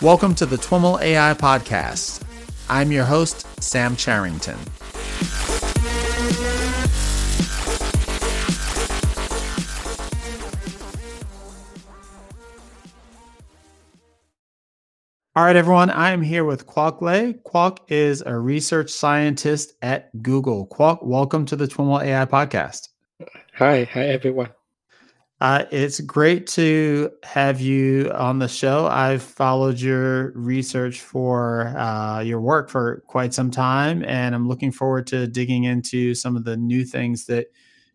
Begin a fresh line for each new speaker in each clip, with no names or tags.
Welcome to the TWIML AI Podcast. I'm your host, Sam Charrington. All right, everyone. I am here with Quoc Le. Quoc is a research scientist at Google. Quoc, welcome to the TWIML AI podcast.
Hi, hi, everyone.
Uh, it's great to have you on the show. I've followed your research for uh, your work for quite some time, and I'm looking forward to digging into some of the new things that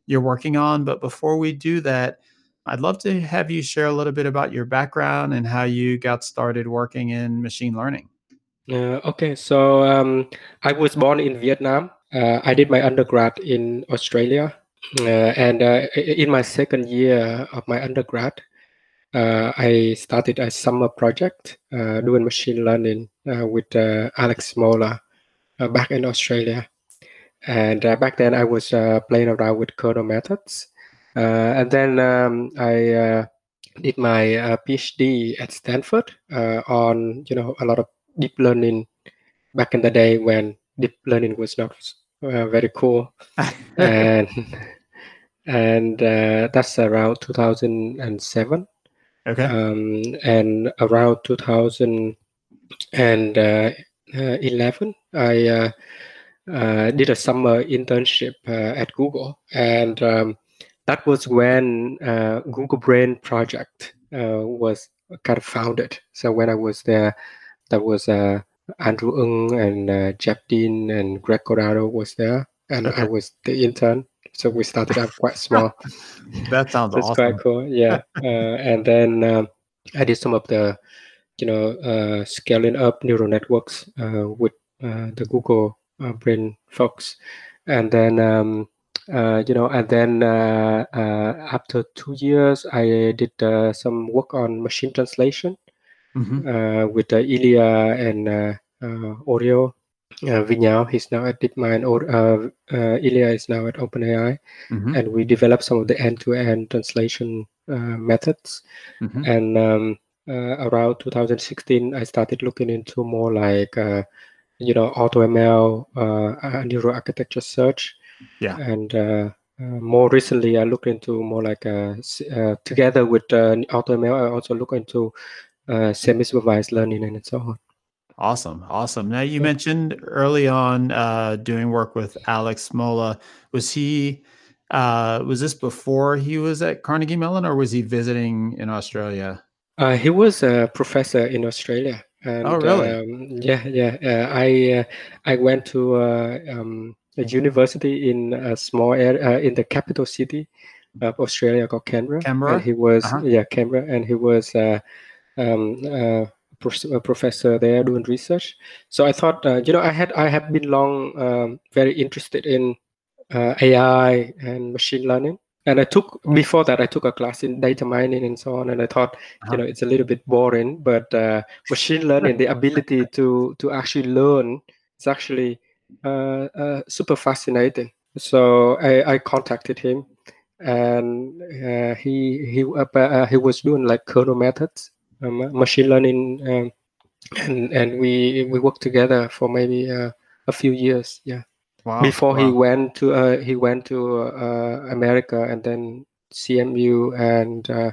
you're working on. But before we do that, I'd love to have you share a little bit about your background and how you got started working in machine learning.
Uh, okay, so um, I was born in Vietnam. Uh, I did my undergrad in Australia. Uh, and uh, in my second year of my undergrad, uh, I started a summer project uh, doing machine learning with Alex Smola back in Australia. And back then, I was playing around with kernel methods. Uh, and then um, I uh, did my uh, PhD at Stanford on you know a lot of deep learning back in the day when deep learning was not very cool, and and that's around 2007.
Okay.
Um, and around 2011, I uh, uh, did a summer internship uh, at Google, and um, that was when uh, Google Brain project uh, was kind of founded. So when I was there, that was uh, Andrew Ng and uh, Jeff Dean and Greg Corrado was there, and okay. I was the intern. So we started out quite small.
that sounds
That's
awesome.
quite cool. Yeah, uh, and then um, I did some of the, you know, uh, scaling up neural networks with the Google Brain folks, and then. Um, uh, you know, and then uh, uh, after two years, I did some work on machine translation mm-hmm. with Ilya and Oriol. Uh, Vinyals, he's now at DeepMind, or uh, uh, Ilya is now at OpenAI, mm-hmm. and we developed some of the end-to-end translation methods. Mm-hmm. And um, around 2016, I started looking into more like, you know, AutoML, uh, neural architecture search,
yeah.
And uh, uh, more recently, I look into more like uh, uh together with uh, AutoML, I also look into uh, semi-supervised learning and so on.
Awesome, awesome. Now you mentioned early on uh, doing work with Alex Smola. Was he? Uh, was this before he was at Carnegie Mellon, or was he visiting in Australia?
Uh, he was a professor in Australia.
And, oh, really?
Um, yeah, yeah. Uh, I uh, I went to uh, um, a university in a small area uh, in the capital city of Australia called Canberra.
Canberra.
And he was uh-huh. yeah Canberra, and he was uh, um, uh, professor there doing research. So I thought uh, you know I had I have been long um, very interested in uh, AI and machine learning. And I took before that I took a class in data mining and so on, and I thought uh-huh. you know it's a little bit boring, but uh, machine learning, the ability to to actually learn, is actually uh, uh, super fascinating. So I, I contacted him, and uh, he he he was doing like kernel methods, machine learning, um, and and we we worked together for maybe a few years. Yeah. Wow, Before wow. he went to uh, he went to uh, America and then CMU and uh,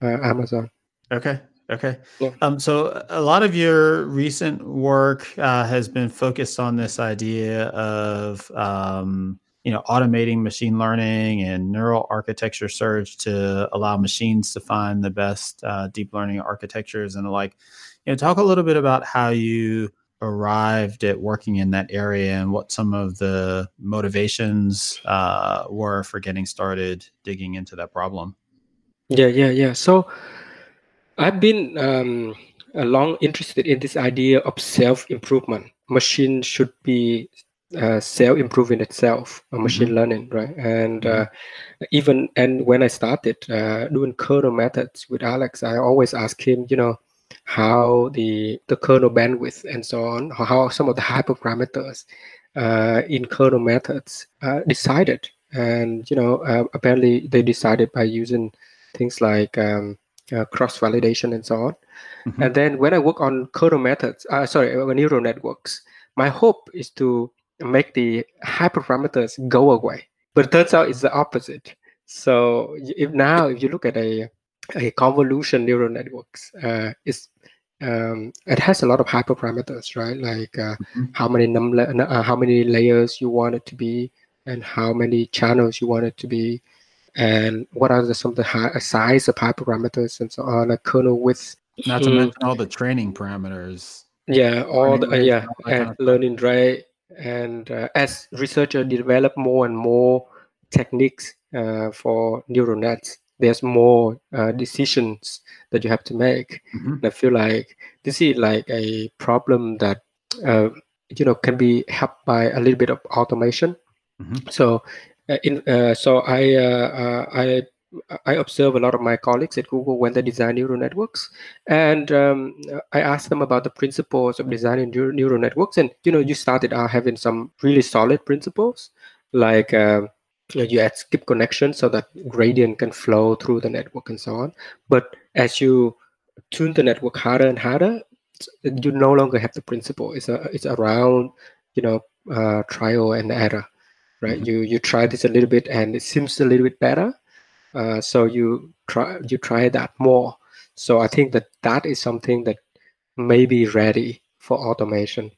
Amazon.
Okay, Okay. Yeah. Um, so a lot of your recent work uh, has been focused on this idea of um, you know automating machine learning and neural architecture search to allow machines to find the best uh, deep learning architectures and the like. You know, talk a little bit about how you arrived at working in that area and what some of the motivations uh, were for getting started digging into that problem.
Yeah, yeah, yeah. So I've been um, long interested in this idea of self improvement. Machine should be uh, self improving itself, uh, machine mm-hmm. learning, right? And mm-hmm. uh, even and when I started uh, doing kernel methods with Alex, I always ask him, you know, how the the kernel bandwidth and so on, how some of the hyperparameters uh, in kernel methods uh, decided. And you know, apparently they decided by using things like um, uh, cross validation and so on. Mm-hmm. And then when I work on kernel methods, uh, sorry, neural networks, my hope is to make the hyperparameters go away. But it turns out it's the opposite. So if now if you look at a a convolution neural networks, uh, it's um, it has a lot of hyperparameters, right? Like uh, mm-hmm. how many num uh, how many layers you want it to be, and how many channels you want it to be, and what are the, some of the high, size of hyperparameters and so on, a kernel width.
Not to mm. mention all the training parameters.
Yeah, all the uh, yeah, and learning rate. And uh, as researchers develop more and more techniques uh, for neural nets, there's more uh, decisions that you have to make. Mm-hmm. I feel like this is like a problem that uh, you know can be helped by a little bit of automation. Mm-hmm. So, uh, in uh, so I uh, uh, I I observe a lot of my colleagues at Google when they design neural networks, and um, I ask them about the principles of designing neural networks. And you know, you started out having some really solid principles, like uh, you add skip connection so that gradient can flow through the network and so on. But as you tune the network harder and harder, you no longer have the principle. It's a, it's around you know uh, trial and error, right? Mm-hmm. You you try this a little bit and it seems a little bit better, uh, so you try you try that more. So I think that that is something that may be ready for automation.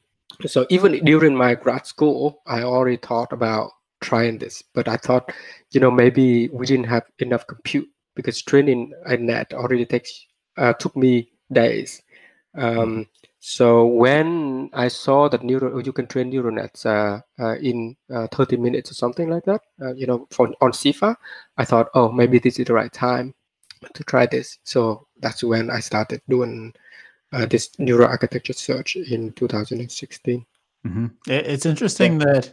So even during my grad school, I already thought about trying this, but I thought, you know, maybe we didn't have enough compute because training a net already takes uh, took me days. Um, so when I saw that neural, you can train neural nets uh, uh, in uh, 30 minutes or something like that, uh, you know, for, on CIFAR, I thought, oh, maybe this is the right time to try this. So that's when I started doing uh, this neural architecture search in 2016.
Mm-hmm. It's interesting that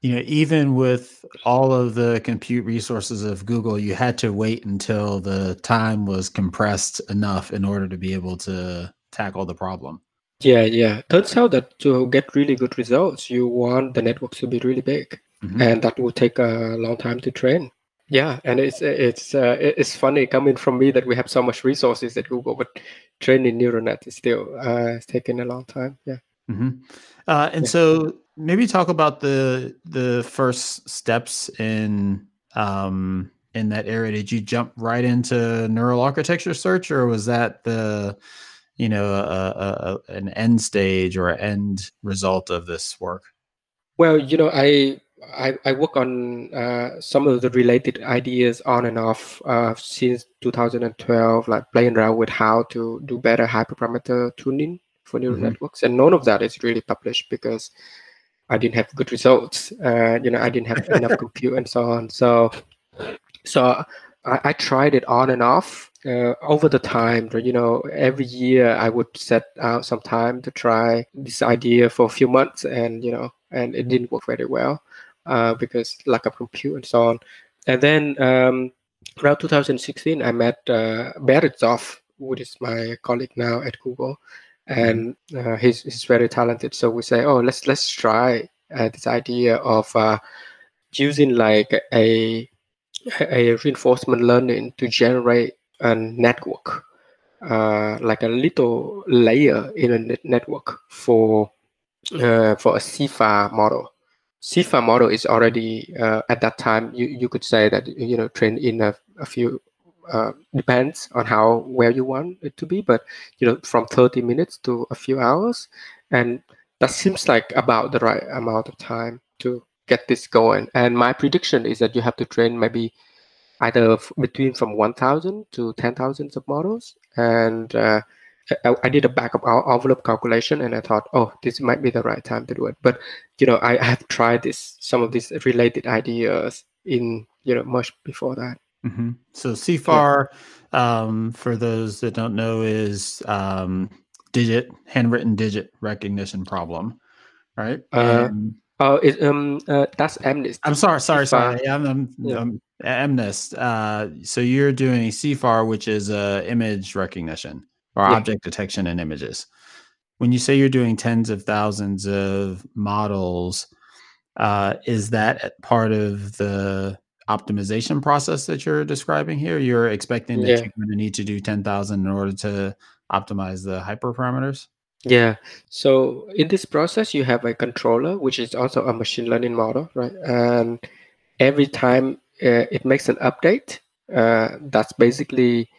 you know even with all of the compute resources of Google, you had to wait until the time was compressed enough in order to be able to tackle the problem.
Yeah, yeah. Turns out that to get really good results, you want the networks to be really big, mm-hmm. and that will take a long time to train. Yeah, and it's it's uh, it's funny coming from me that we have so much resources at Google, but training neural net is still uh, taking a long time. Yeah.
Mm-hmm. Uh, and yeah. so maybe talk about the the first steps in um, in that area. Did you jump right into neural architecture search, or was that the you know a, a, an end stage or an end result of this work?
Well you know i i, I work on uh, some of the related ideas on and off uh, since 2012 like playing around with how to do better hyperparameter tuning for neural mm-hmm. networks. And none of that is really published because i didn't have good results uh, you know i didn't have enough compute and so on. So so I, I tried it on and off uh, over the time. You know, every year I would set out some time to try this idea for a few months, and you know, and it didn't work very well uh, because lack of compute and so on. And then um, around 2016, I met uh, Barret Zoph, who is my colleague now at Google, and uh, he's he's very talented. So we say, oh, let's let's try uh, this idea of uh, using like a a reinforcement learning to generate a network, uh, like a little layer in a network for uh, for a CIFAR model. CIFAR model is already uh, at that time you, you could say that you know trained in a, a few uh, depends on how where you want it to be, but you know from 30 minutes to a few hours, and that seems like about the right amount of time to get this going. And my prediction is that you have to train maybe either f- between from 1,000 to 10,000 of models. And uh, I, I, did a backup envelope calculation and I thought, oh, this might be the right time to do it. But, you know, I, have tried this, some of these related ideas in, you know, much before that.
Mm-hmm. So CIFAR, yeah. um, for those that don't know, is um, digit, handwritten digit recognition problem, right?
Uh, Oh, it, um, uh, that's MNIST.
I'm sorry, sorry, sorry. I'm, I'm, yeah. I'm MNIST. Uh, so you're doing CIFAR, which is uh, image recognition or yeah. object detection in images. When you say you're doing tens of thousands of models, uh, is that part of the optimization process that you're describing here? You're expecting that yeah. you're going to need to do 10,000 in order to optimize the hyperparameters?
Yeah. So in this process, you have a controller, which is also a machine learning model, right? And every time uh, it makes an update, uh, that's basically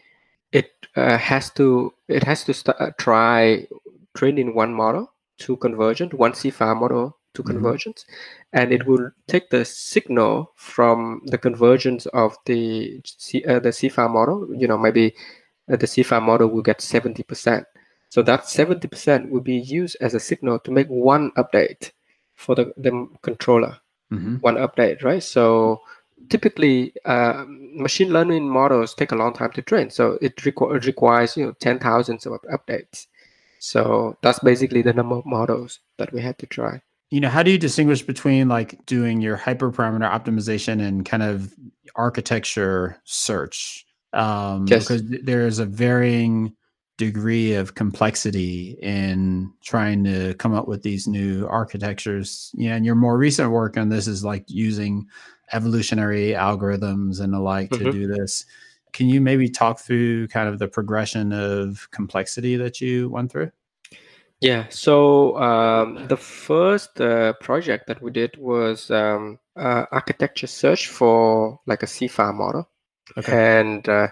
it uh, has to it has to start, uh, try training one model to convergent, one CIFAR model to mm-hmm. convergence, and it will take the signal from the convergence of the C, uh, the CIFAR model. You know, maybe uh, the CIFAR model will get seventy percent. So that seventy percent will be used as a signal to make one update for the, the controller. Mm-hmm. One update, right? So typically uh, machine learning models take a long time to train so it, requ- it requires you know 10,000 of updates so that's basically the number of models that we had to try
you know how do you distinguish between like doing your hyperparameter optimization and kind of architecture search um yes. because there's a varying degree of complexity in trying to come up with these new architectures yeah and your more recent work on this is like using evolutionary algorithms and the like mm-hmm. to do this can you maybe talk through kind of the progression of complexity that you went through
yeah, so um, the first uh, project that we did was um, uh, architecture search for like a CIFAR model, okay. and uh,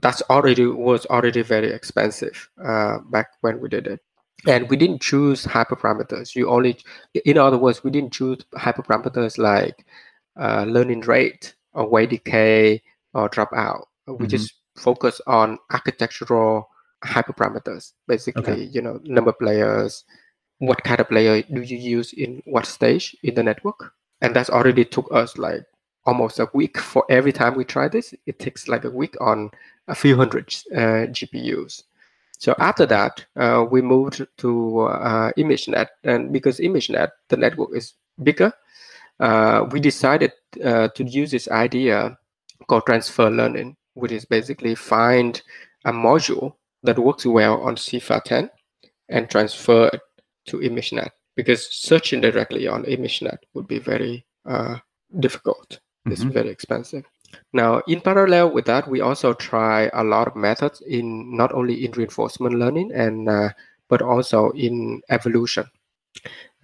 that's already was already very expensive uh, back when we did it. And we didn't choose hyperparameters. You only, in other words, we didn't choose hyperparameters like uh, learning rate or weight decay or dropout. We mm-hmm. just focus on architectural hyperparameters basically okay. you know number of layers what kind of layer do you use in what stage in the network and that's already took us like almost a week for every time we try this it takes like a week on a few hundred uh, gpus so after that uh, we moved to uh, imagenet and because imagenet the network is bigger uh, we decided uh, to use this idea called transfer learning which is basically find a module that works well on CIFAR 10 and transfer it to ImageNet because searching directly on ImageNet would be very uh, difficult. Mm-hmm. It's very expensive. Now, in parallel with that, we also try a lot of methods in not only in reinforcement learning and uh, but also in evolution.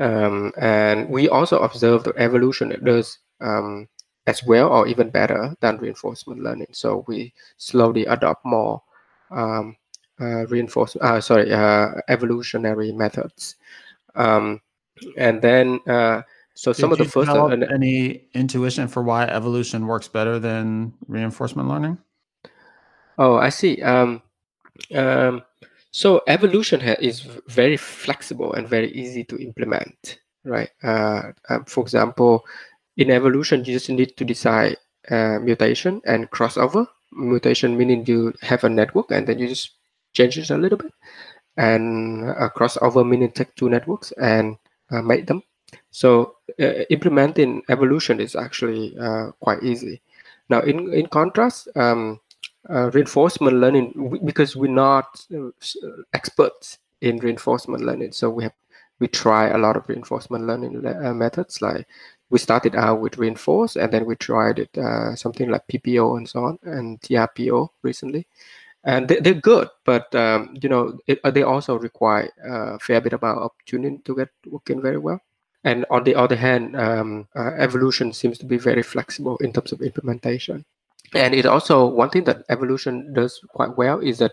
Um, and we also observe the evolution does um, as well or even better than reinforcement learning. So we slowly adopt more um, uh, reinforcement, uh, sorry, uh, evolutionary methods. Um, and then, uh, so Did some of the first. Uh,
any intuition for why evolution works better than reinforcement learning?
Oh, I see. Um, um, so evolution ha- is very flexible and very easy to implement, right? Uh, um, for example, in evolution, you just need to decide uh, mutation and crossover. Mutation meaning you have a network and then you just changes a little bit and uh, crossover meaning take two networks and uh, make them. So uh, implementing evolution is actually uh, quite easy. Now, in in contrast, um, uh, reinforcement learning because we're not uh, experts in reinforcement learning, so we have we try a lot of reinforcement learning methods. Like we started out with reinforce, and then we tried it something like PPO and so on, and TRPO recently and they, are good but um, you know it, uh, they also require a fair bit of tuning to get working very well and on the other hand um, uh, evolution seems to be very flexible in terms of implementation and it also one thing that evolution does quite well is that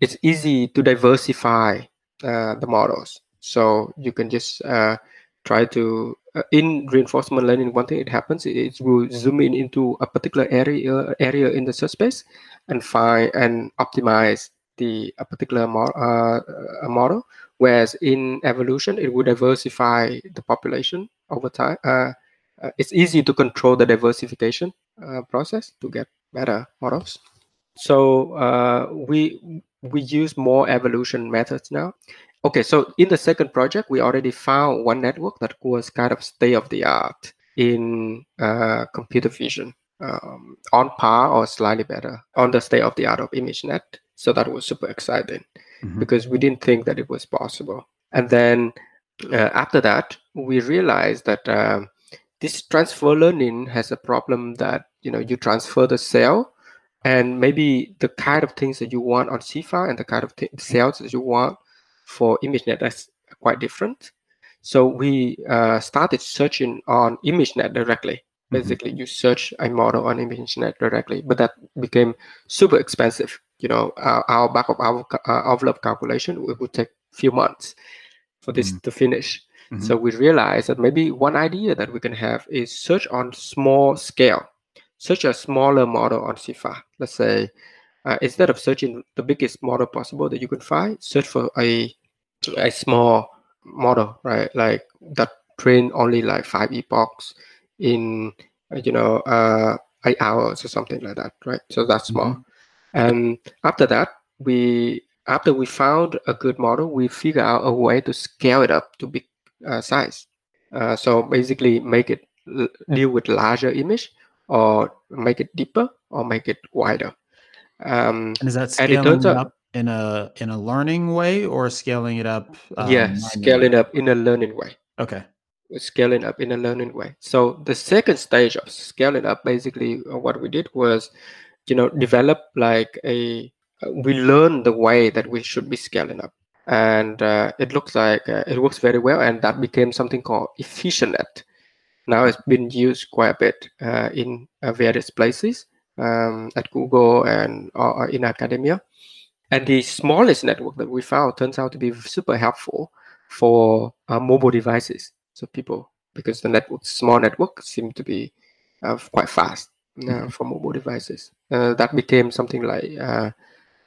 it's easy to diversify uh, the models so you can just uh, try to uh, in reinforcement learning one thing it happens is will zoom in into a particular area area in the search space and find and optimize the a particular mo- uh, model. Whereas in evolution, it would diversify the population over time. Uh, uh, it's easy to control the diversification uh, process to get better models. So uh, we we use more evolution methods now. Okay, so in the second project, we already found one network that was kind of state of the art in uh, computer vision um, on par or slightly better on the state of the art of ImageNet. So that was super exciting mm-hmm. because we didn't think that it was possible. And then uh, after that, we realized that um, this transfer learning has a problem that you know you transfer the cell and maybe the kind of things that you want on CIFAR and the kind of th- cells that you want for ImageNet is quite different. So we uh, started searching on ImageNet directly. Mm-hmm. Basically, mm-hmm. you search a model on ImageNet directly, but that became super expensive. You know, our, our back of our uh, envelope calculation it would take a few months for this mm-hmm. to finish. Mm-hmm. So we realized that maybe one idea that we can have is search on small scale, search a smaller model on CIFAR. Let's say uh, instead of searching the biggest model possible that you can find, search for a a small model, right? Like that train only like five epochs in you know uh, eight hours or something like that, right? So that's small. Mm-hmm. And after that, we after we found a good model, we figure out a way to scale it up to big uh, size. Uh, so basically, make it l- deal with larger image, or make it deeper, or make it wider.
Um, and is that scaling up in a in a learning way, or scaling it up?
Um, yeah, scaling up in a learning way.
Okay.
Scaling up in a learning way. So the second stage of scaling up, basically, uh, what we did was, you know, develop like a. Uh, we learned the way that we should be scaling up and uh, it looks like uh, it works very well and that became something called EfficientNet now it's been used quite a bit uh, in uh, various places um, at google and uh, in academia and the smallest network that we found turns out to be super helpful for mobile devices so people because the network small network seem to be quite fast. For mobile devices that became something like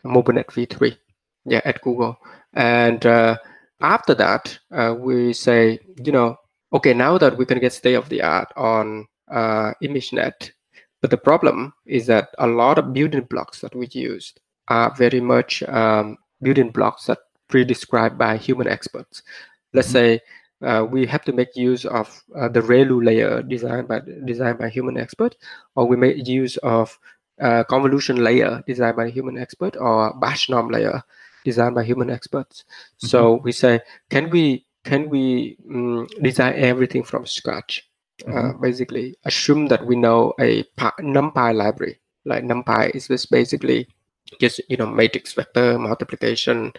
mobilenet v3 yeah at google and uh, after that, uh, we say, you know, okay, now that we can get state of the art on uh, ImageNet, but the problem is that a lot of building blocks that we used are very much um, building blocks that pre-described by human experts. Let's mm-hmm. say uh, we have to make use of uh, the ReLU layer designed by designed by human expert, or we make use of uh, convolution layer designed by human expert, or batch norm layer designed by human experts. Mm-hmm. So we say, can we can we um, design everything from scratch? Uh, mm-hmm. Basically, assume that we know a NumPy library. Like NumPy is just basically just you know matrix vector multiplication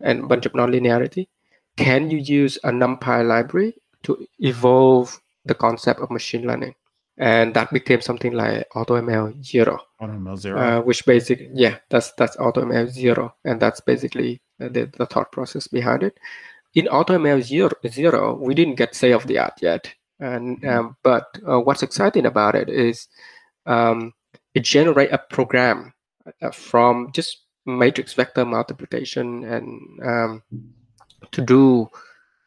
and a bunch of nonlinearity. Can you use a NumPy library to evolve the concept of machine learning? and that became something like AutoML zero.
AutoML zero,
uh, which basically, yeah, that's that's AutoML zero, and that's basically the, the thought process behind it. In AutoML zero, zero, we didn't get state of the art yet, and mm-hmm. um, but uh, what's exciting about it is um, it generate a program uh, from just matrix vector multiplication and um, to do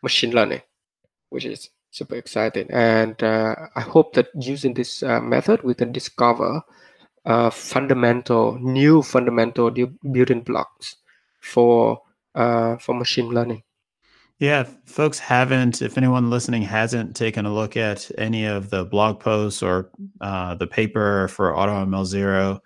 machine learning, which is super exciting. And uh, I hope that using this uh, method, we can discover uh, fundamental, new fundamental building blocks for uh, for machine learning.
Yeah, folks haven't, if anyone listening hasn't taken a look at any of the blog posts or uh, the paper for AutoML Zero,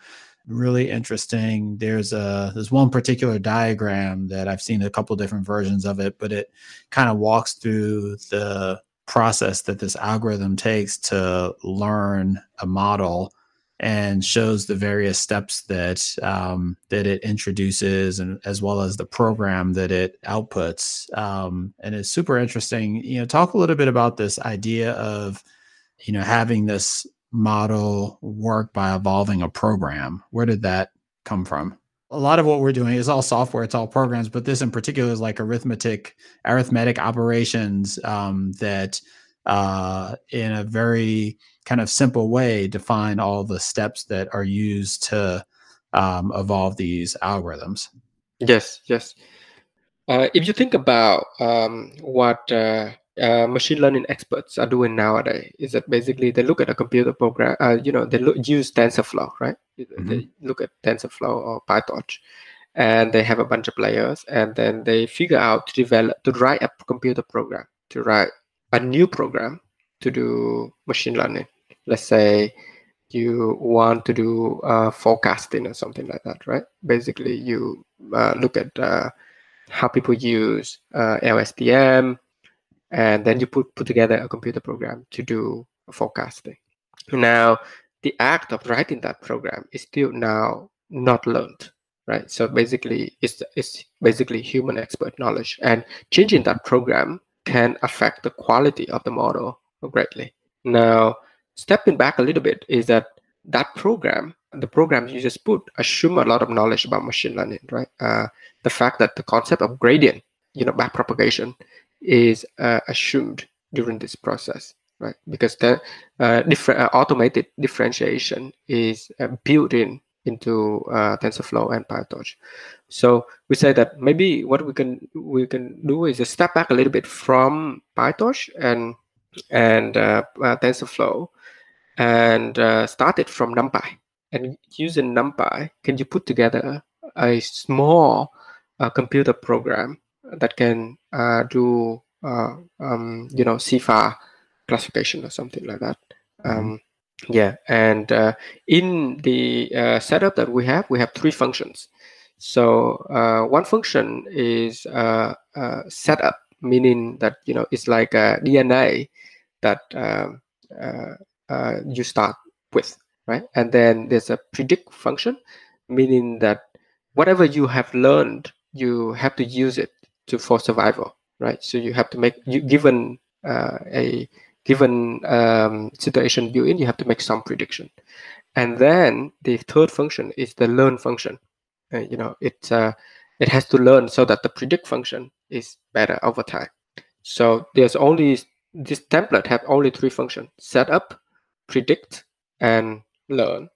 really interesting. There's a there's one particular diagram that I've seen a couple different versions of it, but it kind of walks through the process that this algorithm takes to learn a model and shows the various steps that um, that it introduces and as well as the program that it outputs um, and it's super interesting you know talk a little bit about this idea of you know having this model work by evolving a program. Where did that come from? A lot of what we're doing is all software it's all programs but this in particular is like arithmetic arithmetic operations um, that uh, in a very kind of simple way define all the steps that are used to um, evolve these algorithms.
Yes yes. Uh, if you think about um, what uh, uh, machine learning experts are doing nowadays is that basically they look at a computer program, uh, you know, they look, use TensorFlow, right? Mm-hmm. They look at TensorFlow or PyTorch, and they have a bunch of layers, and then they figure out to develop to write a computer program to write a new program to do machine learning. Let's say you want to do uh, forecasting or something like that, right? Basically, you uh, look at uh, how people use uh, LSTM and then you put put together a computer program to do forecasting. Now, the act of writing that program is still now not learned, right? So basically, it's, it's basically human expert knowledge, and changing that program can affect the quality of the model greatly. Now, stepping back a little bit is that that program, the program you just put, assume a lot of knowledge about machine learning, right? Uh, the fact that the concept of gradient, you know, backpropagation, is uh, assumed during this process, right? Because the uh, different uh, automated differentiation is uh, built in into uh, TensorFlow and PyTorch. So we say that maybe what we can we can do is step back a little bit from PyTorch and and TensorFlow and uh, it from NumPy. And using NumPy, can you put together a small uh, computer program that can uh, do, uh, um, you know, CIFAR classification or something like that? Mm-hmm. Um, yeah, and uh, in the uh, setup that we have, we have three functions. So one function is setup, meaning that you know it's like a DNA that um, uh, you start with, right? And then there's a predict function, meaning that whatever you have learned, you have to use it to for survival, right? So you have to make you given uh, a given um, situation built in, you have to make some prediction. And then the third function is the learn function. Uh, you know, it uh, it has to learn so that the predict function is better over time. So there's only this template have only three functions: setup, predict and learn.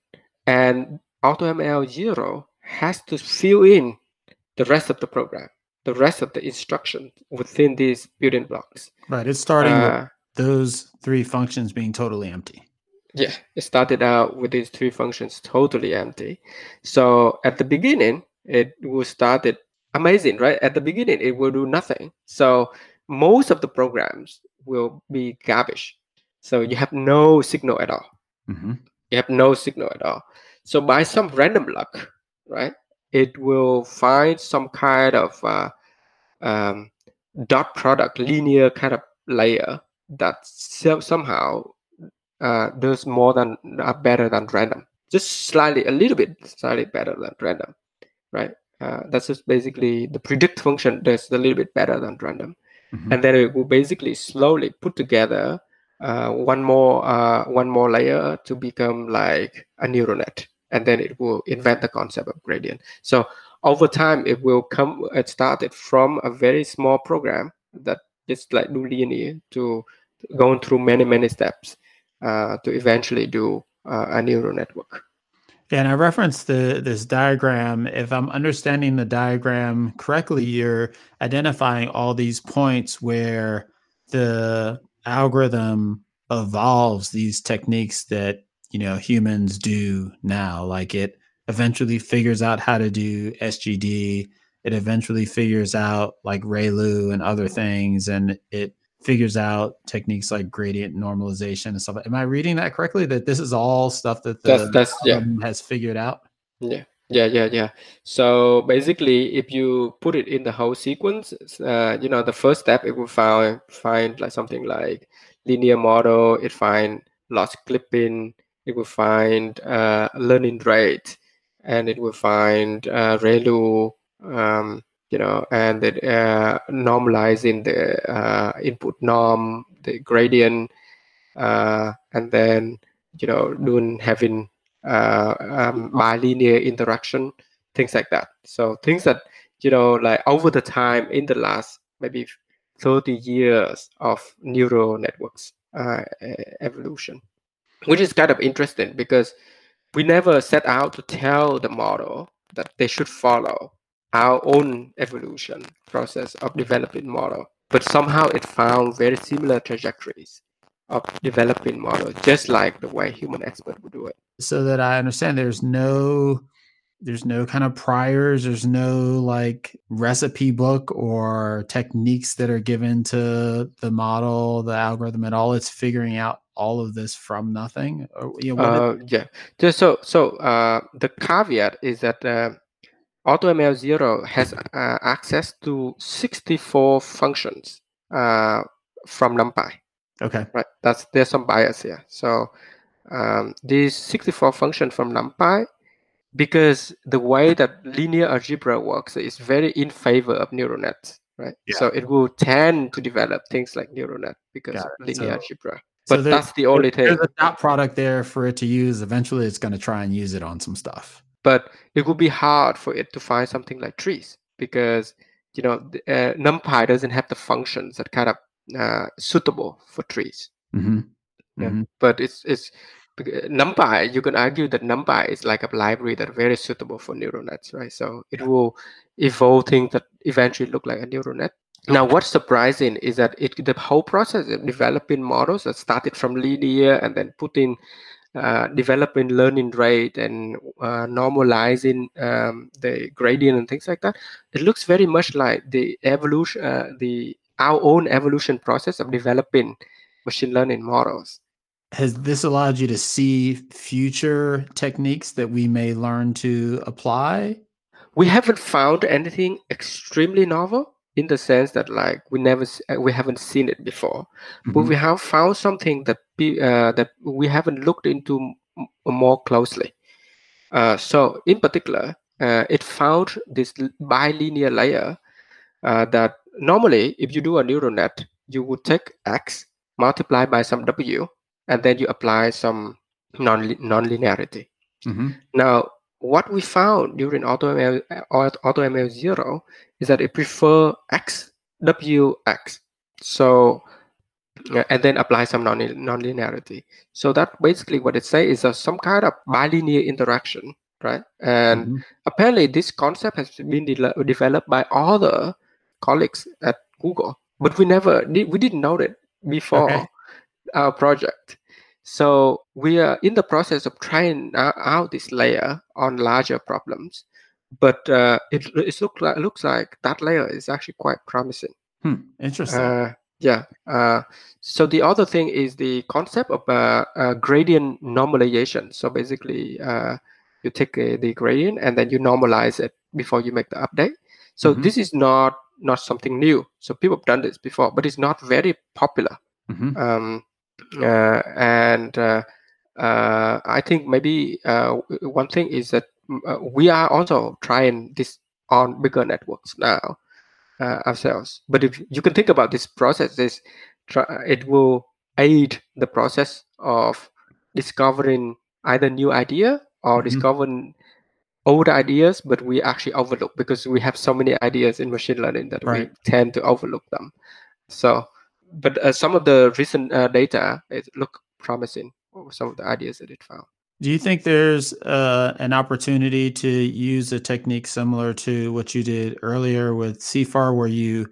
And AutoML 0 has to fill in the rest of the program, the rest of the instructions within these building blocks.
Right. It's starting uh, with those three functions being totally empty.
Yeah, it started out with these three functions totally empty. So at the beginning, it was started amazing, right? At the beginning, it will do nothing. So most of the programs will be garbage. So you have no signal at all. Mm-hmm. You have no signal at all. So by some random luck, right, it will find some kind of uh, um, dot product linear kind of layer that somehow uh, does more than uh, better than random, just slightly, a little bit slightly better than random, right? Uh, that's just basically the predict function does a little bit better than random, mm-hmm. and then it will basically slowly put together uh, one more uh, one more layer to become like a neural net and then it will invent the concept of gradient so over time it will come it started from a very small program that is like linear to going through many many steps uh, to eventually do uh, a neural network
yeah, and I referenced the this diagram. If I'm understanding the diagram correctly, you're identifying all these points where the algorithm evolves these techniques that you know humans do now like it eventually figures out how to do sgd it eventually figures out like ReLU and other things and it figures out techniques like gradient normalization and stuff am i reading that correctly that this is all stuff that the that's, that's yeah. has figured out
yeah yeah, yeah, yeah. So basically, if you put it in the whole sequence, uh, you know, the first step it will find find like something like linear model. It find loss clipping. It will find uh, learning rate, and it will find uh, ReLU. Um, you know, and it uh, normalizing the uh, input norm, the gradient, uh, and then you know, doing having uh, um, bilinear interaction, things like that. So things that you know, like over the time in the last maybe 30 years of neural networks uh, evolution, which is kind of interesting because we never set out to tell the model that they should follow our own evolution process of developing model, but somehow it found very similar trajectories of developing model, just like the way human expert would do it.
So that I understand, there's no there's no kind of priors there's no like recipe book or techniques that are given to the model the algorithm at all it's figuring out all of this from nothing or,
you know, uh, yeah just so so uh, the caveat is that uh, automl 0 has uh, access to 64 functions uh, from numpy
Okay.
Right. That's there's some bias here. So um, these 64 function from NumPy, because the way that linear algebra works is very in favor of neural nets, right? Yeah. So it will tend to develop things like neural net because linear so, algebra. But so that's the only thing.
There's a dot product there for it to use. Eventually, it's going to try and use it on some stuff.
But it would be hard for it to find something like trees because you know uh, NumPy doesn't have the functions that kind of uh, suitable for trees.
Mm-hmm.
Yeah. Mm-hmm. But it's it's NumPy. You can argue that NumPy is like a library that very suitable for neural nets, right? So it will evolve things that eventually look like a neural net. Now, what's surprising is that it the whole process of developing models that started from linear and then putting uh, developing learning rate and uh, normalizing um, the gradient and things like that, it looks very much like the evolution, uh, the our own evolution process of developing machine learning models.
Has this allowed you to see future techniques that we may learn to apply?
We haven't found anything extremely novel in the sense that like we never uh, we haven't seen it before, mm-hmm. but we have found something that be, uh, that we haven't looked into m- more closely. Uh, so in particular, uh, it found this bilinear layer uh, that normally, if you do a neural net, you would take x multiply by some w, and then you apply some non nonlinearity.
Mm-hmm.
Now, what we found during AutoML, AutoML zero is that it prefer x w x. So and then apply some non nonlinearity. So that basically what it says is uh, some kind of bilinear interaction, right? And mm-hmm. apparently this concept has been de- developed by other colleagues at Google, but we never did, we didn't know it before okay. our project. So we are in the process of trying out this layer on larger problems, but uh, it, it look like, looks like that layer is actually quite promising.
Hmm, interesting.
Uh, yeah. Uh, so the other thing is the concept of uh, uh, gradient normalization. So basically, uh, you take the gradient and then you normalize it before you make the update. So mm-hmm. this is not not something new. So people have done this before, but it's not very popular.
Mm-hmm.
Um, uh, and uh, uh, I think maybe uh, one thing is that uh, we are also trying this on bigger networks now uh, ourselves. But if you can think about this process, this it will aid the process of discovering either new idea or mm-hmm. discovering old ideas, but we actually overlook because we have so many ideas in machine learning that right. we tend to overlook them. So, but uh, some of the recent uh, data it look promising. Some of the ideas that it found.
Do you think there's uh, an opportunity to use a technique similar to what you did earlier with CIFAR, where you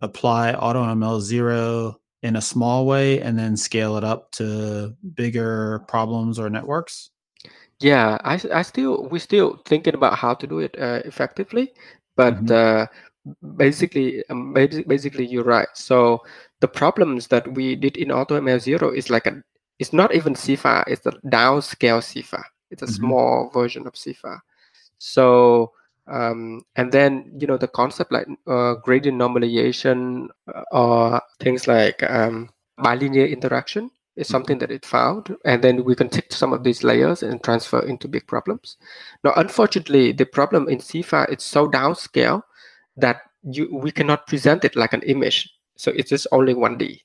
apply AutoML zero in a small way and then scale it up to bigger problems or networks?
Yeah, I, I still we're still thinking about how to do it uh, effectively, but mm-hmm. uh, basically, um, basically you're right. So the problems that we did in AutoML zero is like a it's not even CIFAR; it's a downscale CIFAR. It's a mm-hmm. small version of CIFAR. So um, and then you know the concept like uh, gradient normalization uh, or things like um, bilinear interaction is something that it found, and then we can take some of these layers and transfer into big problems. Now, unfortunately, the problem in CIFAR is so downscale that you we cannot present it like an image. So it's just only 1D.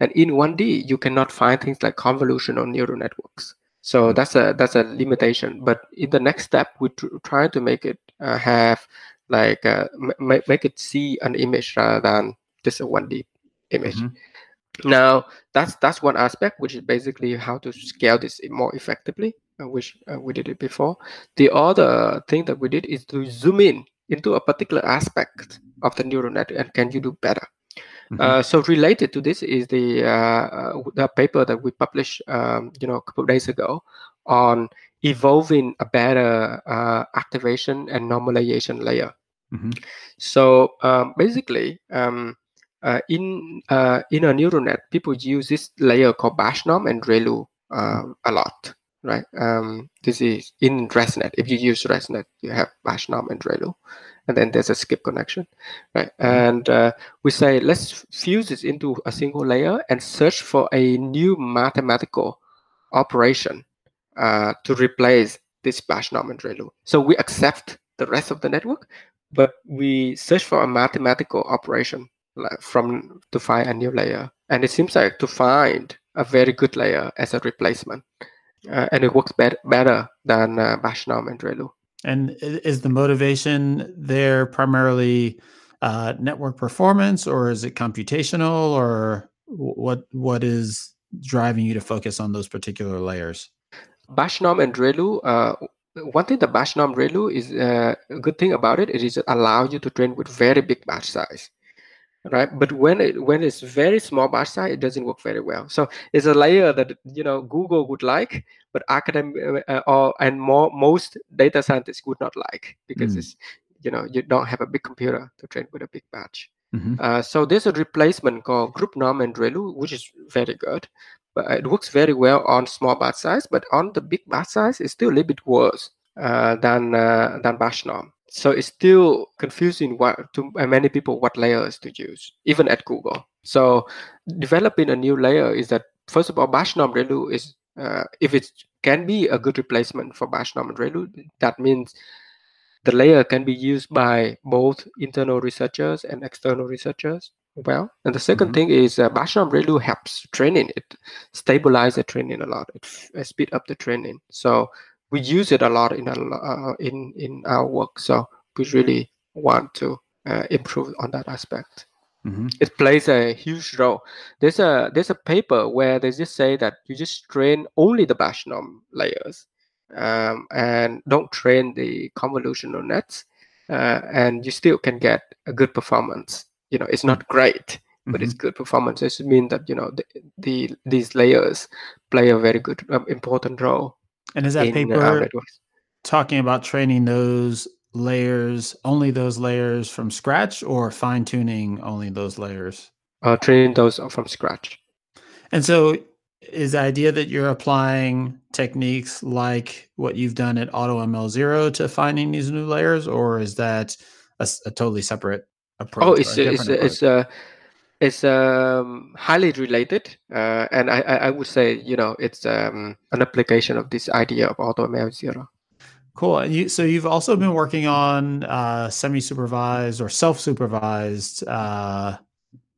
And in 1D, you cannot find things like convolutional neural networks. So that's a that's a limitation. But in the next step, we tr- try to make it uh, have like uh, m- make it see an image rather than just a 1D image. Mm-hmm. Now, that's that's one aspect, which is basically how to scale this more effectively, uh, which uh, we did it before. The other thing that we did is to zoom in into a particular aspect of the neural net, and can you do better? Mm-hmm. Uh, so related to this is the uh, uh, the paper that we published, um, you know, a couple of days ago on evolving a better uh, activation and normalization layer.
Mm-hmm.
So um, basically. Um, uh, in uh, in a neural net, people use this layer called Batchnorm and ReLU um, a lot, right? Um, this is in ResNet. If you use ResNet, you have Batchnorm and ReLU, and then there's a skip connection, right? Mm-hmm. And uh, we say let's fuse this into a single layer and search for a new mathematical operation uh, to replace this batch norm and ReLU. So we accept the rest of the network, but we search for a mathematical operation from to find a new layer. And it seems like to find a very good layer as a replacement. Uh, and it works better better than uh, batch norm and ReLU.
And is the motivation there primarily uh, network performance, or is it computational, or what? What is driving you to focus on those particular layers?
Batch norm and ReLU. Uh, one thing the batch norm ReLU is uh, a good thing about it. It is allow you to train with very big batch size right but when it when it's very small batch size it doesn't work very well so it's a layer that you know google would like but academic uh, or and more most data scientists would not like because mm. it's you know you don't have a big computer to train with a big batch mm-hmm. uh, so there's a replacement called group norm and ReLU, which is very good but it works very well on small batch size but on the big batch size it's still a little bit worse uh, than uh, than batch norm so it's still confusing what to many people what layers to use, even at Google. So developing a new layer is that first of all, batch norm ReLU is uh, if it can be a good replacement for batch norm and ReLU, that means the layer can be used by both internal researchers and external researchers well. And the 2nd mm-hmm. thing is uh, batch norm ReLU helps training. It stabilize the training a lot. It, it speed up the training. So we use it a lot in a, uh, in in our work. So we really want to uh, improve on that aspect. Mm-hmm. It plays a huge role. There's a there's a paper where they just say that you just train only the batch norm layers um, and don't train the convolutional nets, uh, and you still can get a good performance. You know, it's not great, but mm-hmm. it's good performance. It means that you know the, the these layers play a very good um, important role
and is that in, paper talking about training those layers, only those layers from scratch, or fine tuning only those layers?
Uh, training those from scratch.
And so, is the idea that you're applying techniques like what you've done at AutoML Zero to finding these new layers, or is that a, a totally separate approach?
Oh, it's a, it's a, it's a it's um, highly related, uh, and I, I would say you know it's um, an application of this idea of AutoML zero.
Cool. And you, so you've also been working on uh, semi-supervised or self-supervised uh,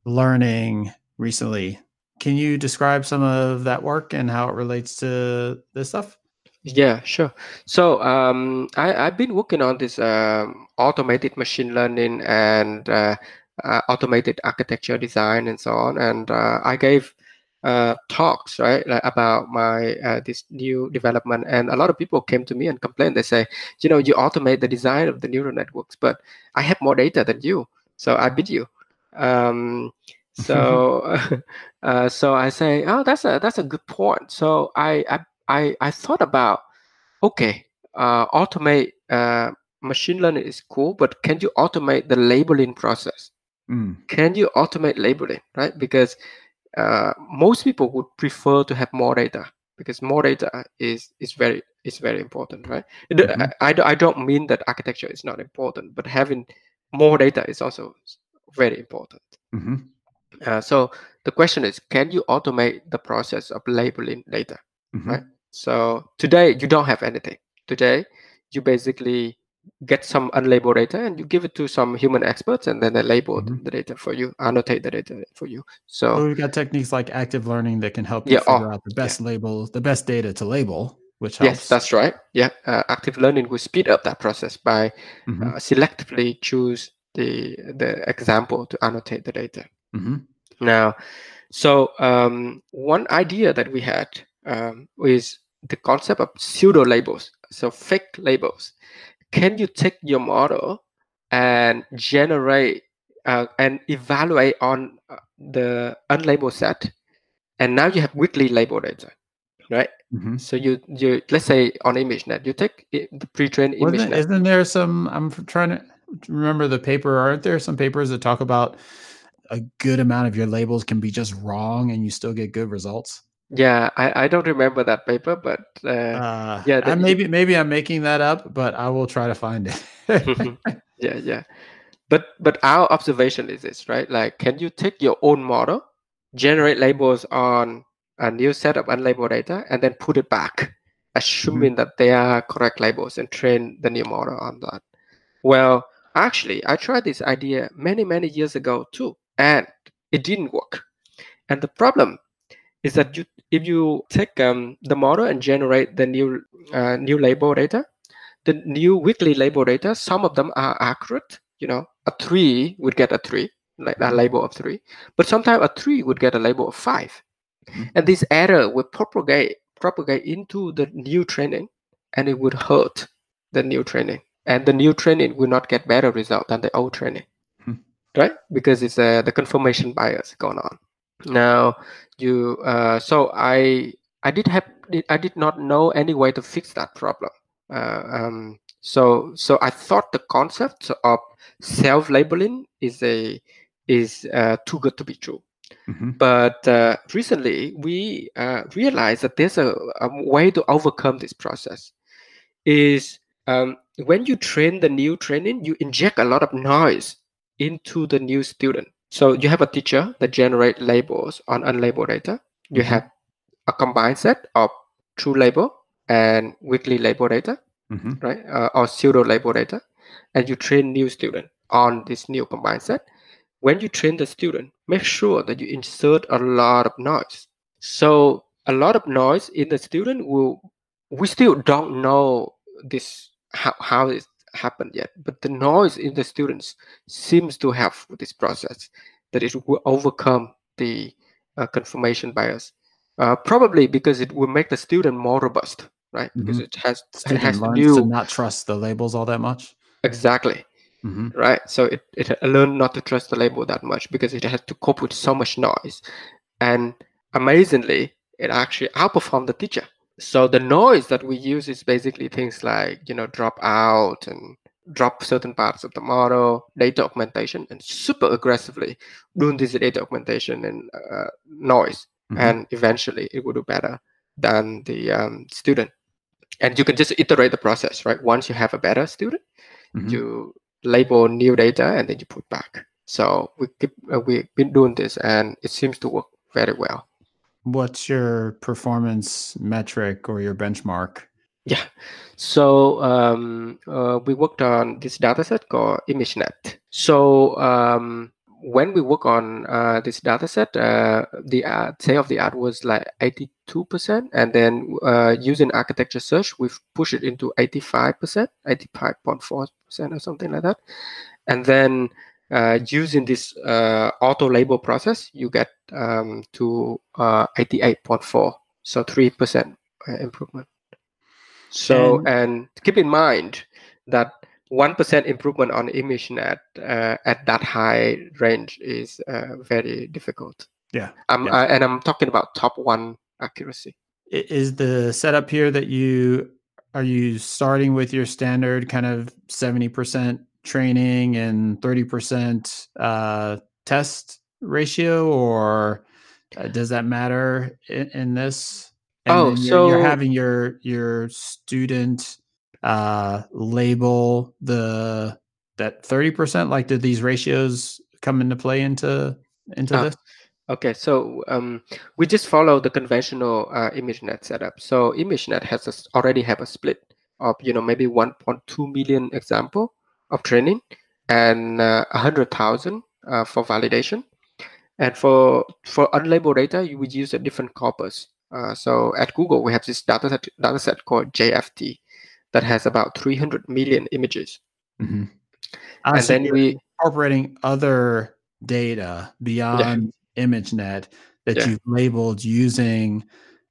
learning recently. Can you describe some of that work and how it relates to this stuff?
Yeah, sure. So um, I, have been working on this um, automated machine learning and uh, uh, automated architecture design and so on. And uh, I gave uh, talks right like about my uh, this new development, and a lot of people came to me and complained. They say, you know, you automate the design of the neural networks, but I have more data than you, so I beat you. Um, so uh, so I say, oh, that's a that's a good point. So I I I, I thought about okay, uh, automate machine learning is cool, but can you automate the labeling process? Mm. Can you automate labeling, right? Because uh, most people would prefer to have more data because more data is is very is very important, right? Mm-hmm. I, I, I don't mean that architecture is not important, but having more data is also very important. Mm-hmm. Uh, so the question is, can you automate the process of labeling data, mm-hmm. right? So today you don't have anything. Today you basically get some unlabeled data and you give it to some human experts and then they label mm-hmm. the data for you annotate the data for you so
well, we've got techniques like active learning that can help you yeah, figure oh, out the best yeah. labels the best data to label which helps.
yes that's right yeah uh, active learning will speed up that process by mm-hmm. uh, selectively choose the the example to annotate the data mm-hmm. now so um, one idea that we had um, is the concept of pseudo labels so fake labels can you take your model and generate uh, and evaluate on uh, the unlabeled set? And now you have weakly labeled data right? Mm-hmm. so you you let's say on ImageNet you take the pre-trained image
isn't, isn't there some i'm trying to remember the paper aren't there some papers that talk about a good amount of your labels can be just wrong and you still get good results
yeah, I, I don't remember that paper, but uh, uh, yeah,
maybe maybe I'm making that up, but I will try to find it.
yeah, yeah. But but our observation is this, right? Like, can you take your own model, generate labels on a new set of unlabeled data, and then put it back, assuming mm-hmm. that they are correct labels, and train the new model on that? Well, actually, I tried this idea many many years ago too, and it didn't work. And the problem is that you, if you take um, the model and generate the new uh, new label data, the new weakly label data, some of them are accurate. You know, a three would get a three, like a label of three, but sometimes a three would get a label of 5 mm-hmm. and this error would propagate propagate into the new training, and it would hurt the new training, and the new training will not get better result than the old training, mm-hmm. right? Because it's uh, the confirmation bias going on. Now, you uh, so I I did have I did not know any way to fix that problem. Uh, um, so so I thought the concept of self labeling is a is uh, too good to be true. Mm-hmm. But uh, recently, we uh, realized that there's a, a, way to overcome this process. Is um, when you train the new training, you inject a lot of noise into the new student. So you have a teacher that generate labels on unlabeled data. You mm-hmm. have a combined set of true label and weakly label data, mm-hmm. right? Uh, or pseudo label data, and you train new student on this new combined set. When you train the student, make sure that you insert a lot of noise. So a lot of noise in the student will. We still don't know this how how it happened yet, but the noise in the students seems to have this process that it will overcome the uh, confirmation bias. Uh, probably because it will make the student more robust, right? Mm-hmm. Because it has
it has new to not trust the labels all that much.
Exactly. Mm-hmm. Right. So it, it learned not to trust the label that much because it has to cope with so much noise. And amazingly, it actually outperformed the teacher so the noise that we use is basically things like you know drop out and drop certain parts of the model data augmentation and super aggressively doing this data augmentation and uh, noise. Mm-hmm. and eventually it will do better than the um, student. And you can just iterate the process right? Once you have a better student mm-hmm. you label new data and then you put back. So we keep, uh, we've been doing this and it seems to work very well
what's your performance metric or your benchmark?
Yeah, so um, uh, we worked on this dataset called ImageNet. So um, when we work on uh, this dataset, uh, the uh, say of the art was like 82%, and then uh, using architecture search, we've pushed it into 85%, 85.4% or something like that. And then uh, using this uh, auto label process, you get um, to uh, 88.4, so 3% uh, improvement. So, and, and, keep in mind that 1% improvement on ImageNet uh, at that high range is uh, very difficult.
Yeah.
Um,
yeah.
and I'm talking about top one accuracy.
Is the setup here that you are you starting with your standard kind of 70% training and 30% uh, test ratio, or uh, does that matter in, in this? And
oh, so
you're having your your student uh, label the that 30%. Like, did these ratios come into play into into uh, this?
Okay, so um, we just follow the conventional uh, ImageNet setup. So ImageNet has a, already have a split of you know maybe 1.2 million example of training and uh, 100,000 uh, for validation. And for for unlabeled data, you would use a different corpus. Uh, so at Google, we have this data set, data set called JFT that has about 300 million images.
Mm-hmm. and so then we incorporating other data beyond yeah. ImageNet that yeah. you've labeled using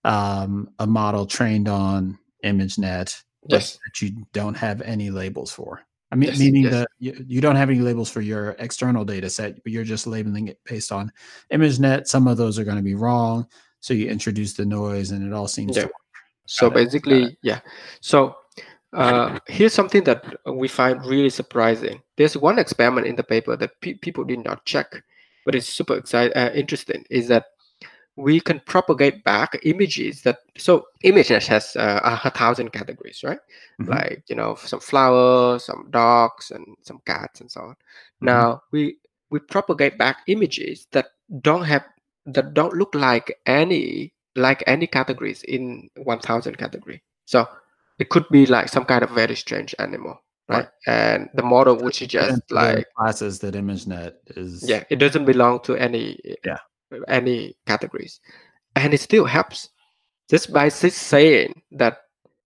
um, a model trained on ImageNet
yes.
that you don't have any labels for. I mean, yes, meaning yes. that you, you, don't have any labels for your external data set, but you're just labeling it based on ImageNet. Some of those are going to be wrong. So you introduce the noise and it all seems
yeah. So Got basically, it. yeah. So uh, here's something that we find really surprising. There's one experiment in the paper that pe- people did not check, but it's super exciting, uh, interesting. Is that we can propagate back images that so images has uh, a thousand categories right mm-hmm. like you know some flowers some dogs and some cats and so on mm-hmm. now we we propagate back images that don't have that don't look like any like any categories in 1000 category so it could be like some kind of very strange animal right, right. and the model would suggest like
classes that imagenet is
yeah it doesn't belong to any
yeah
any categories. And it still helps just by saying that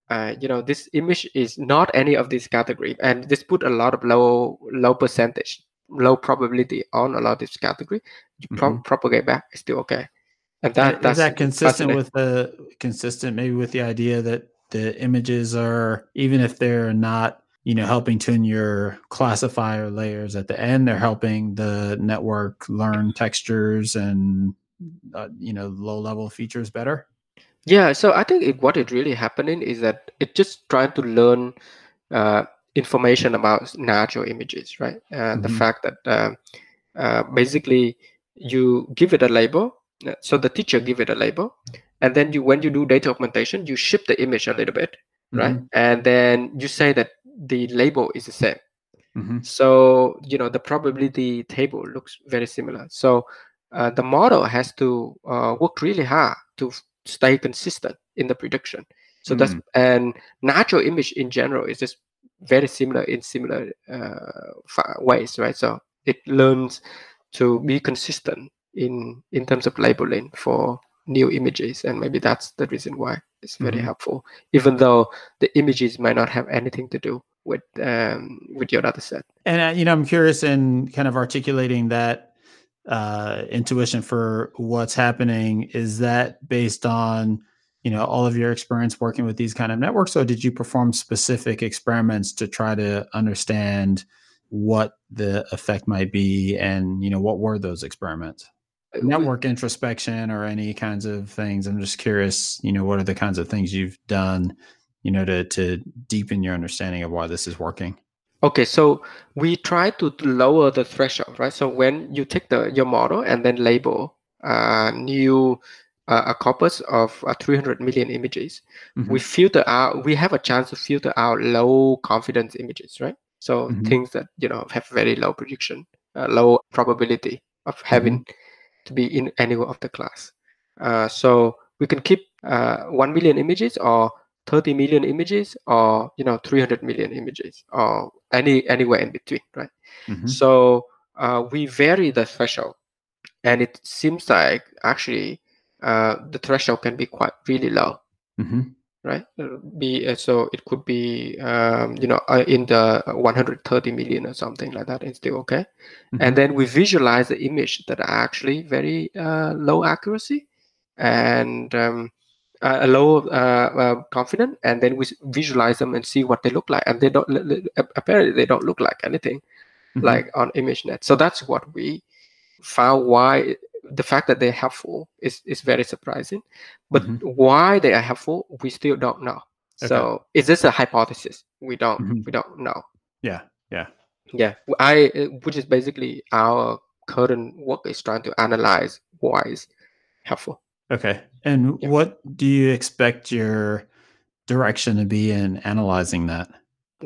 uh, you know this image is not any of these category and just put a lot of low low percentage low probability on a lot of this category. You pro- mm-hmm. propagate back it's still okay.
And that and that's that consistent with the consistent maybe with the idea that the images are even if they're not you know helping tune your classifier layers at the end they're helping the network learn textures and uh, you know low level features better
yeah so i think it, what is really happening is that it just trying to learn uh, information about natural images right uh, mm-hmm. the fact that uh, uh, basically you give it a label uh, so the teacher give it a label and then you when you do data augmentation you shift the image a little bit right mm-hmm. and then you say that the label is the same mm-hmm. so you know the probability table looks very similar so uh, the model has to uh, work really hard to f- stay consistent in the prediction so mm-hmm. that's mm. and natural image in general is just very similar in similar uh, ways right so it learns to be consistent in in terms of labeling for new images and maybe that's the reason why it's very mm-hmm. helpful. Even though the images might not have anything to do with um, with your data set.
And uh, you know i'm curious in kind of articulating that uh, intuition for what's happening is that based on you know all of your experience working with these kind of networks or did you perform specific experiments to try to understand what the effect might be and you know what were those experiments network introspection or any kinds of things i'm just curious you know what are the kinds of things you've done you know to to deepen your understanding of why this is working
okay so we try to lower the threshold right so when you take the your model and then label uh, new uh, a corpus of uh, 300 million images mm-hmm. we filter out we have a chance to filter out low confidence images right so mm-hmm. things that you know have very low prediction uh, low probability of having mm-hmm to be in any of the class. Uh, so we can keep uh, 1 million images or 30 million images or you know 300 million images or any anywhere in between right mm-hmm. so uh, we vary the threshold and it seems like actually uh, the threshold can be quite really low mm-hmm right? Be uh, so it could be um, you know uh, in the 130 million or something like that. It's still okay. Mm-hmm. And then we visualize the image that are actually very uh, low accuracy and um, uh, low uh, uh, confident, and then we visualize them and see what they look like. And they don't apparently they don't look like anything mm-hmm. like on ImageNet. So that's what we found why the fact that they're helpful is, is very surprising. But mm-hmm. why they are helpful, we still don't know. Okay. So is this a hypothesis? We don't mm-hmm. we don't know.
Yeah, yeah,
yeah. I which is basically our current work is trying to analyze why is helpful.
Okay, and yeah. what do you expect your direction to be in analyzing that?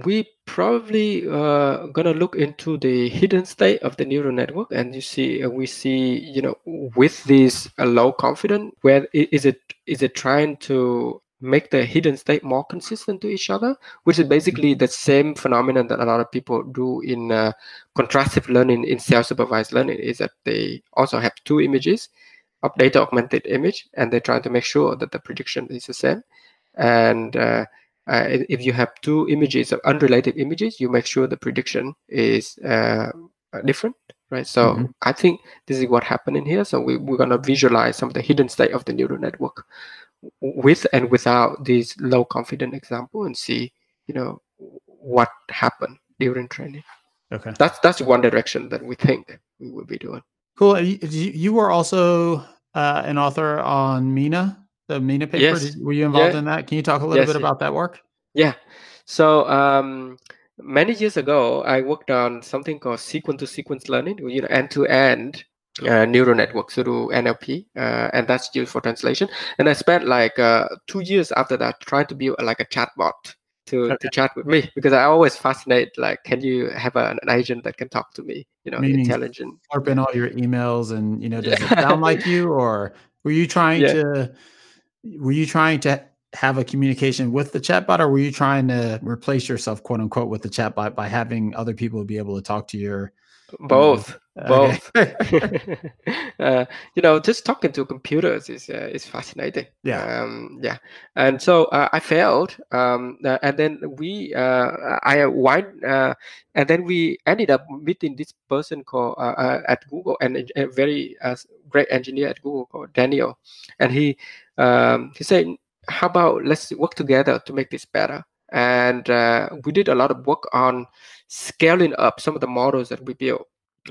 We probably uh, gonna look into the hidden state of the neural network and you see uh, we see you know with this uh, low confidence where is it is it trying to make the hidden state more consistent to each other which is basically the same phenomenon that a lot of people do in uh, contrastive learning in self-supervised learning is that they also have two images of data augmented image and they're trying to make sure that the prediction is the same. And uh, if you have two images of unrelated images, you make sure the prediction is uh, different, right? So mm-hmm. I think this is what happened in here. So we, we're going to visualize some of the hidden state of the neural network with and without this low confidence example and see, you know, what happened during training.
Okay.
That's that's one direction that we think we will be doing.
Cool. You, you were also uh, an author on Meena the Meena paper. Yes. Did, were you involved yeah. in that? Can you talk a little yes, bit about that work?
Yeah. So um, many years ago, I worked on something called sequence to sequence learning, you know, end to end uh, neural network through NLP, uh, and that's used for translation. And I spent like uh, two years after that trying to build like a chatbot to, okay. to chat with me because I always fascinate like, can you have an, an agent that can talk to me? You know, Meaning intelligent.
Slurp in all your emails, and you know, does yeah. it sound like you, or were you trying yeah. to? Were you trying to have a communication with the chatbot, or were you trying to replace yourself, quote unquote, with the chatbot by having other people be able to talk to your
both. Both. Uh, you know just talking to computers is uh, is fascinating.
Yeah.
Um, yeah. And so uh, i failed um, uh, and then we uh, i uh, and then we ended up meeting this person called at google and a very great engineer at google called daniel. And he um, he said how about let's work together to make this better and we did a lot of work on scaling up some of the models that we built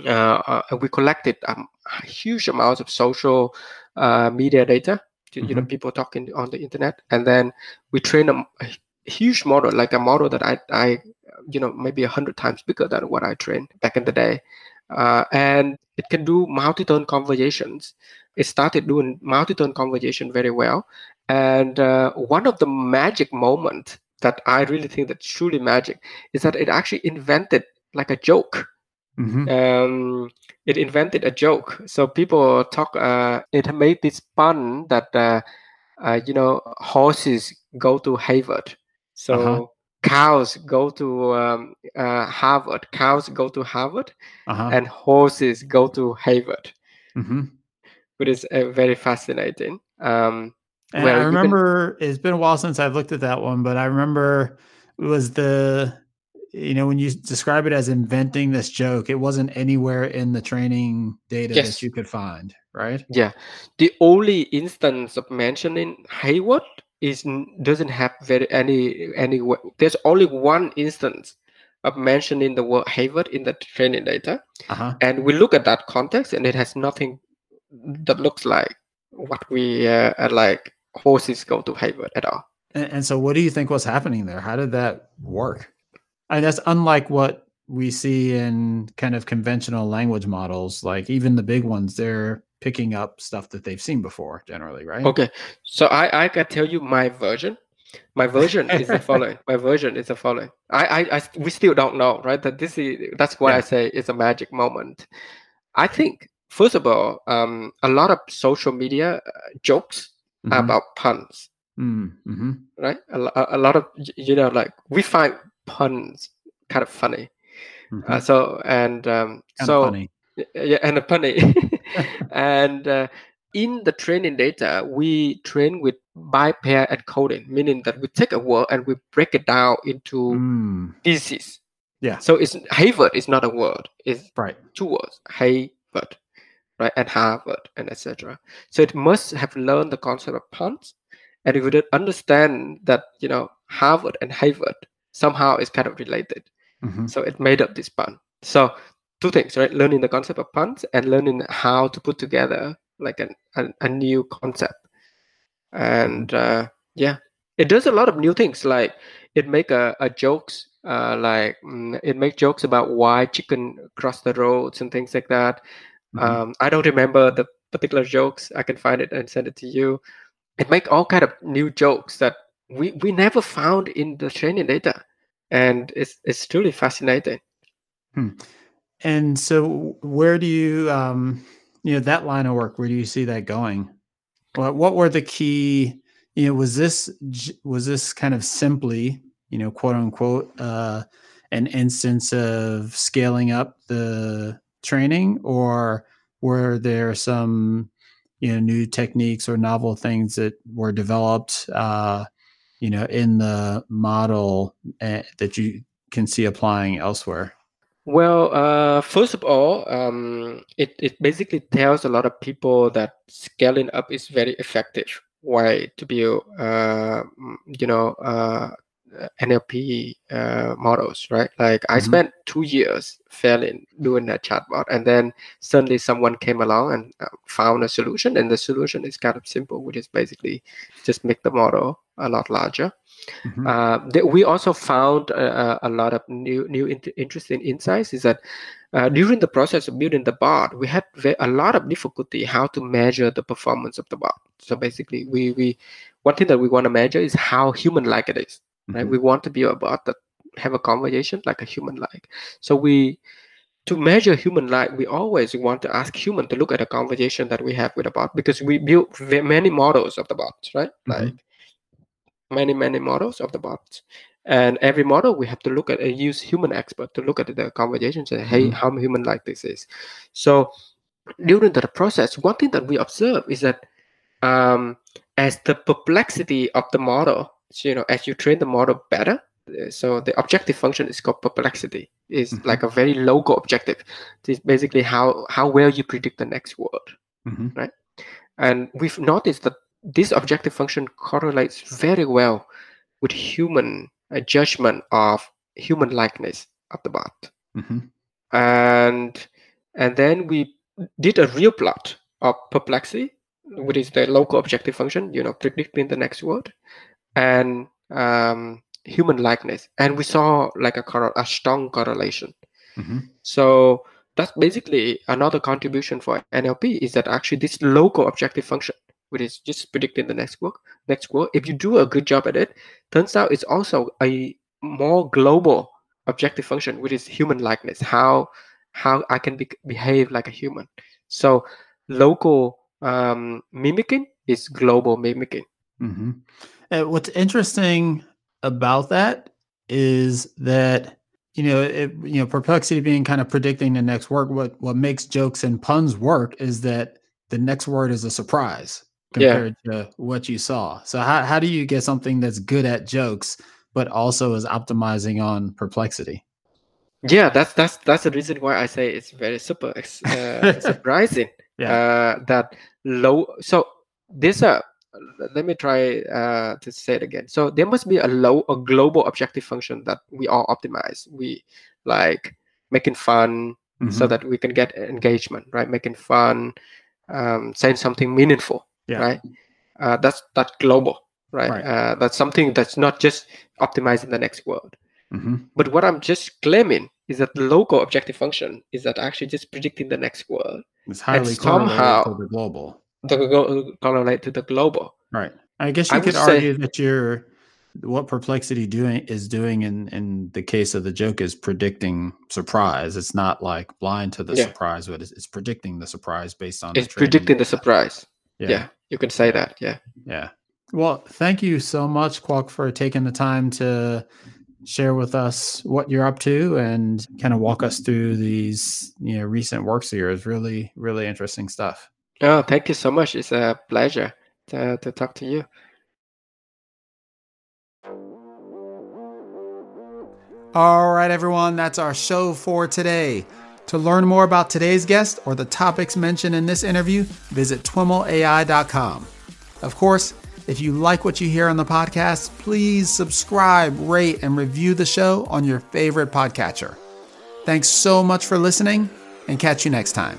uh, uh, we collected um, huge amounts of social uh, media data, to, mm-hmm. you know, mm-hmm. people talking on the internet, and then we trained a, a huge model, like a model that I, I, you know, maybe a hundred times bigger than what I trained back in the day, uh, and it can do multi-turn conversations. It started doing multi-turn conversation very well, and uh, one of the magic moments that I really think that's truly magic is that it actually invented like a joke Mm-hmm. Um, it invented a joke. So people talk. Uh, it made this pun that uh, uh, you know horses go to Hayvard. So uh-huh. cows go to um, uh, Harvard. Cows go to Harvard, uh-huh. and horses go to Hayvard. Mm-hmm. Which is uh, very fascinating. Um,
and I remember can... it's been a while since I've looked at that one, but I remember it was the you know when you describe it as inventing this joke it wasn't anywhere in the training data yes. that you could find right
yeah the only instance of mentioning Harvard is doesn't have very any any there's only one instance of mentioning the word Harvard in the training data uh-huh. and we look at that context and it has nothing that looks like what we uh, like horses go to Harvard at all
and, and so what do you think was happening there how did that work and that's unlike what we see in kind of conventional language models. Like even the big ones, they're picking up stuff that they've seen before, generally, right?
Okay, so I I can tell you my version. My version is the following. My version is the following. I, I, I we still don't know, right? That this is that's why yeah. I say it's a magic moment. I think first of all, um, a lot of social media uh, jokes mm-hmm. about puns, mm-hmm. right? A, a lot of you know, like we find puns kind of funny. Mm-hmm. Uh, so and um, so funny. yeah, and a funny. and uh, in the training data, we train with byte-pair encoding, meaning that we take a word and we break it down into mm. pieces.
Yeah.
So it's Harvard is not a word; it's
right.
two words: Harvard, right, and Harvard, and etc. So it must have learned the concept of puns, and it would understand that you know Harvard and Harvard somehow is kind of related. Mm-hmm. So it made up this pun. So two things, right? Learning the concept of puns and learning how to put together like an, a, a new concept. And uh, yeah, it does a lot of new things. Like it make a, a jokes, uh, like mm, it make jokes about why chicken cross the roads and things like that. Mm-hmm. Um, I don't remember the particular jokes. I can find it and send it to you. It make all kind of new jokes that we we never found in the training data, and it's it's truly fascinating.
Hmm. And so, where do you um, you know that line of work? Where do you see that going? What what were the key? You know, was this was this kind of simply you know quote unquote uh, an instance of scaling up the training, or were there some you know new techniques or novel things that were developed uh, you know in the model uh, that you can see applying elsewhere?
Well, uh, first of all, um, it, it basically tells a lot of people that scaling up is very effective way to build, uh, you know, uh, NLP uh, models, right? Like I mm-hmm. spent two years failing doing that chatbot, and then suddenly someone came along and uh, found a solution, and the solution is kind of simple, which is basically just make the model a lot larger. Mm-hmm. Uh, we also found a, a, lot of new new interesting insights. Is that uh, during the process of building the bot, we had a lot of difficulty how to measure the performance of the bot. So basically, we we one thing that we want to measure is how human-like it is. Right? Mm-hmm. We want to be a bot that have a conversation like a human-like. So we to measure human-like, we always want to ask human to look at a conversation that we have with a bot because we build many models of the bots, right? Mm-hmm. Like many many models of the bots and every model we have to look at and use human expert to look at the conversation and say hey mm-hmm. how human like this is so during the process one thing that we observe is that um, as the perplexity of the model you know as you train the model better so the objective function is called perplexity is mm-hmm. like a very local objective it's basically how how well you predict the next word mm-hmm. right and we've noticed that this objective function correlates very well with human uh, judgment of human likeness of the bot. Mm-hmm. And and then we did a real plot of perplexity, which is the local objective function, you know, predicting the next word, and um, human likeness, and we saw like a, a strong correlation. Mm-hmm. So that's basically another contribution for NLP is that actually this local objective function which is just predicting the next work next work if you do a good job at it turns out it's also a more global objective function which is human likeness how how i can be, behave like a human so local um, mimicking is global mimicking
mm-hmm. And what's interesting about that is that you know it, you know perplexity being kind of predicting the next word. what what makes jokes and puns work is that the next word is a surprise compared yeah. to what you saw. So how how do you get something that's good at jokes but also is optimizing on perplexity?
Yeah, that's that's that's the reason why I say it's very super uh, surprising. yeah. Uh, that low. So there's a. Let me try uh, to say it again. So there must be a low, a global objective function that we all optimize. We like making fun mm-hmm. so that we can get engagement, right? Making fun, um, saying something meaningful yeah. right? Uh, that's that global, right? right. Uh, that's something that's not just optimizing the next world. Mm-hmm. But what I'm just claiming is that the local objective function is that actually just predicting the next world.
It's highly somehow to the global.
The go correlate to the global.
Right. I guess you I could argue say, that you're what perplexity doing is doing in in the case of the joke is predicting surprise. It's not like blind to the yeah. surprise, but it's, it's, predicting the surprise based on.
It's predicting the surprise. Yeah. yeah. You can say that. Yeah.
Yeah. Well, thank you so much, Quoc, for taking the time to share with us what you're up to and kind of walk us through these you know recent works here is really really interesting stuff
oh thank you so much it's a pleasure to, to talk to you
all right everyone that's our show for today to learn more about today's guest or the topics mentioned in this interview, visit twimlai.com. Of course, if you like what you hear on the podcast, please subscribe, rate, and review the show on your favorite podcatcher. Thanks so much for listening, and catch you next time.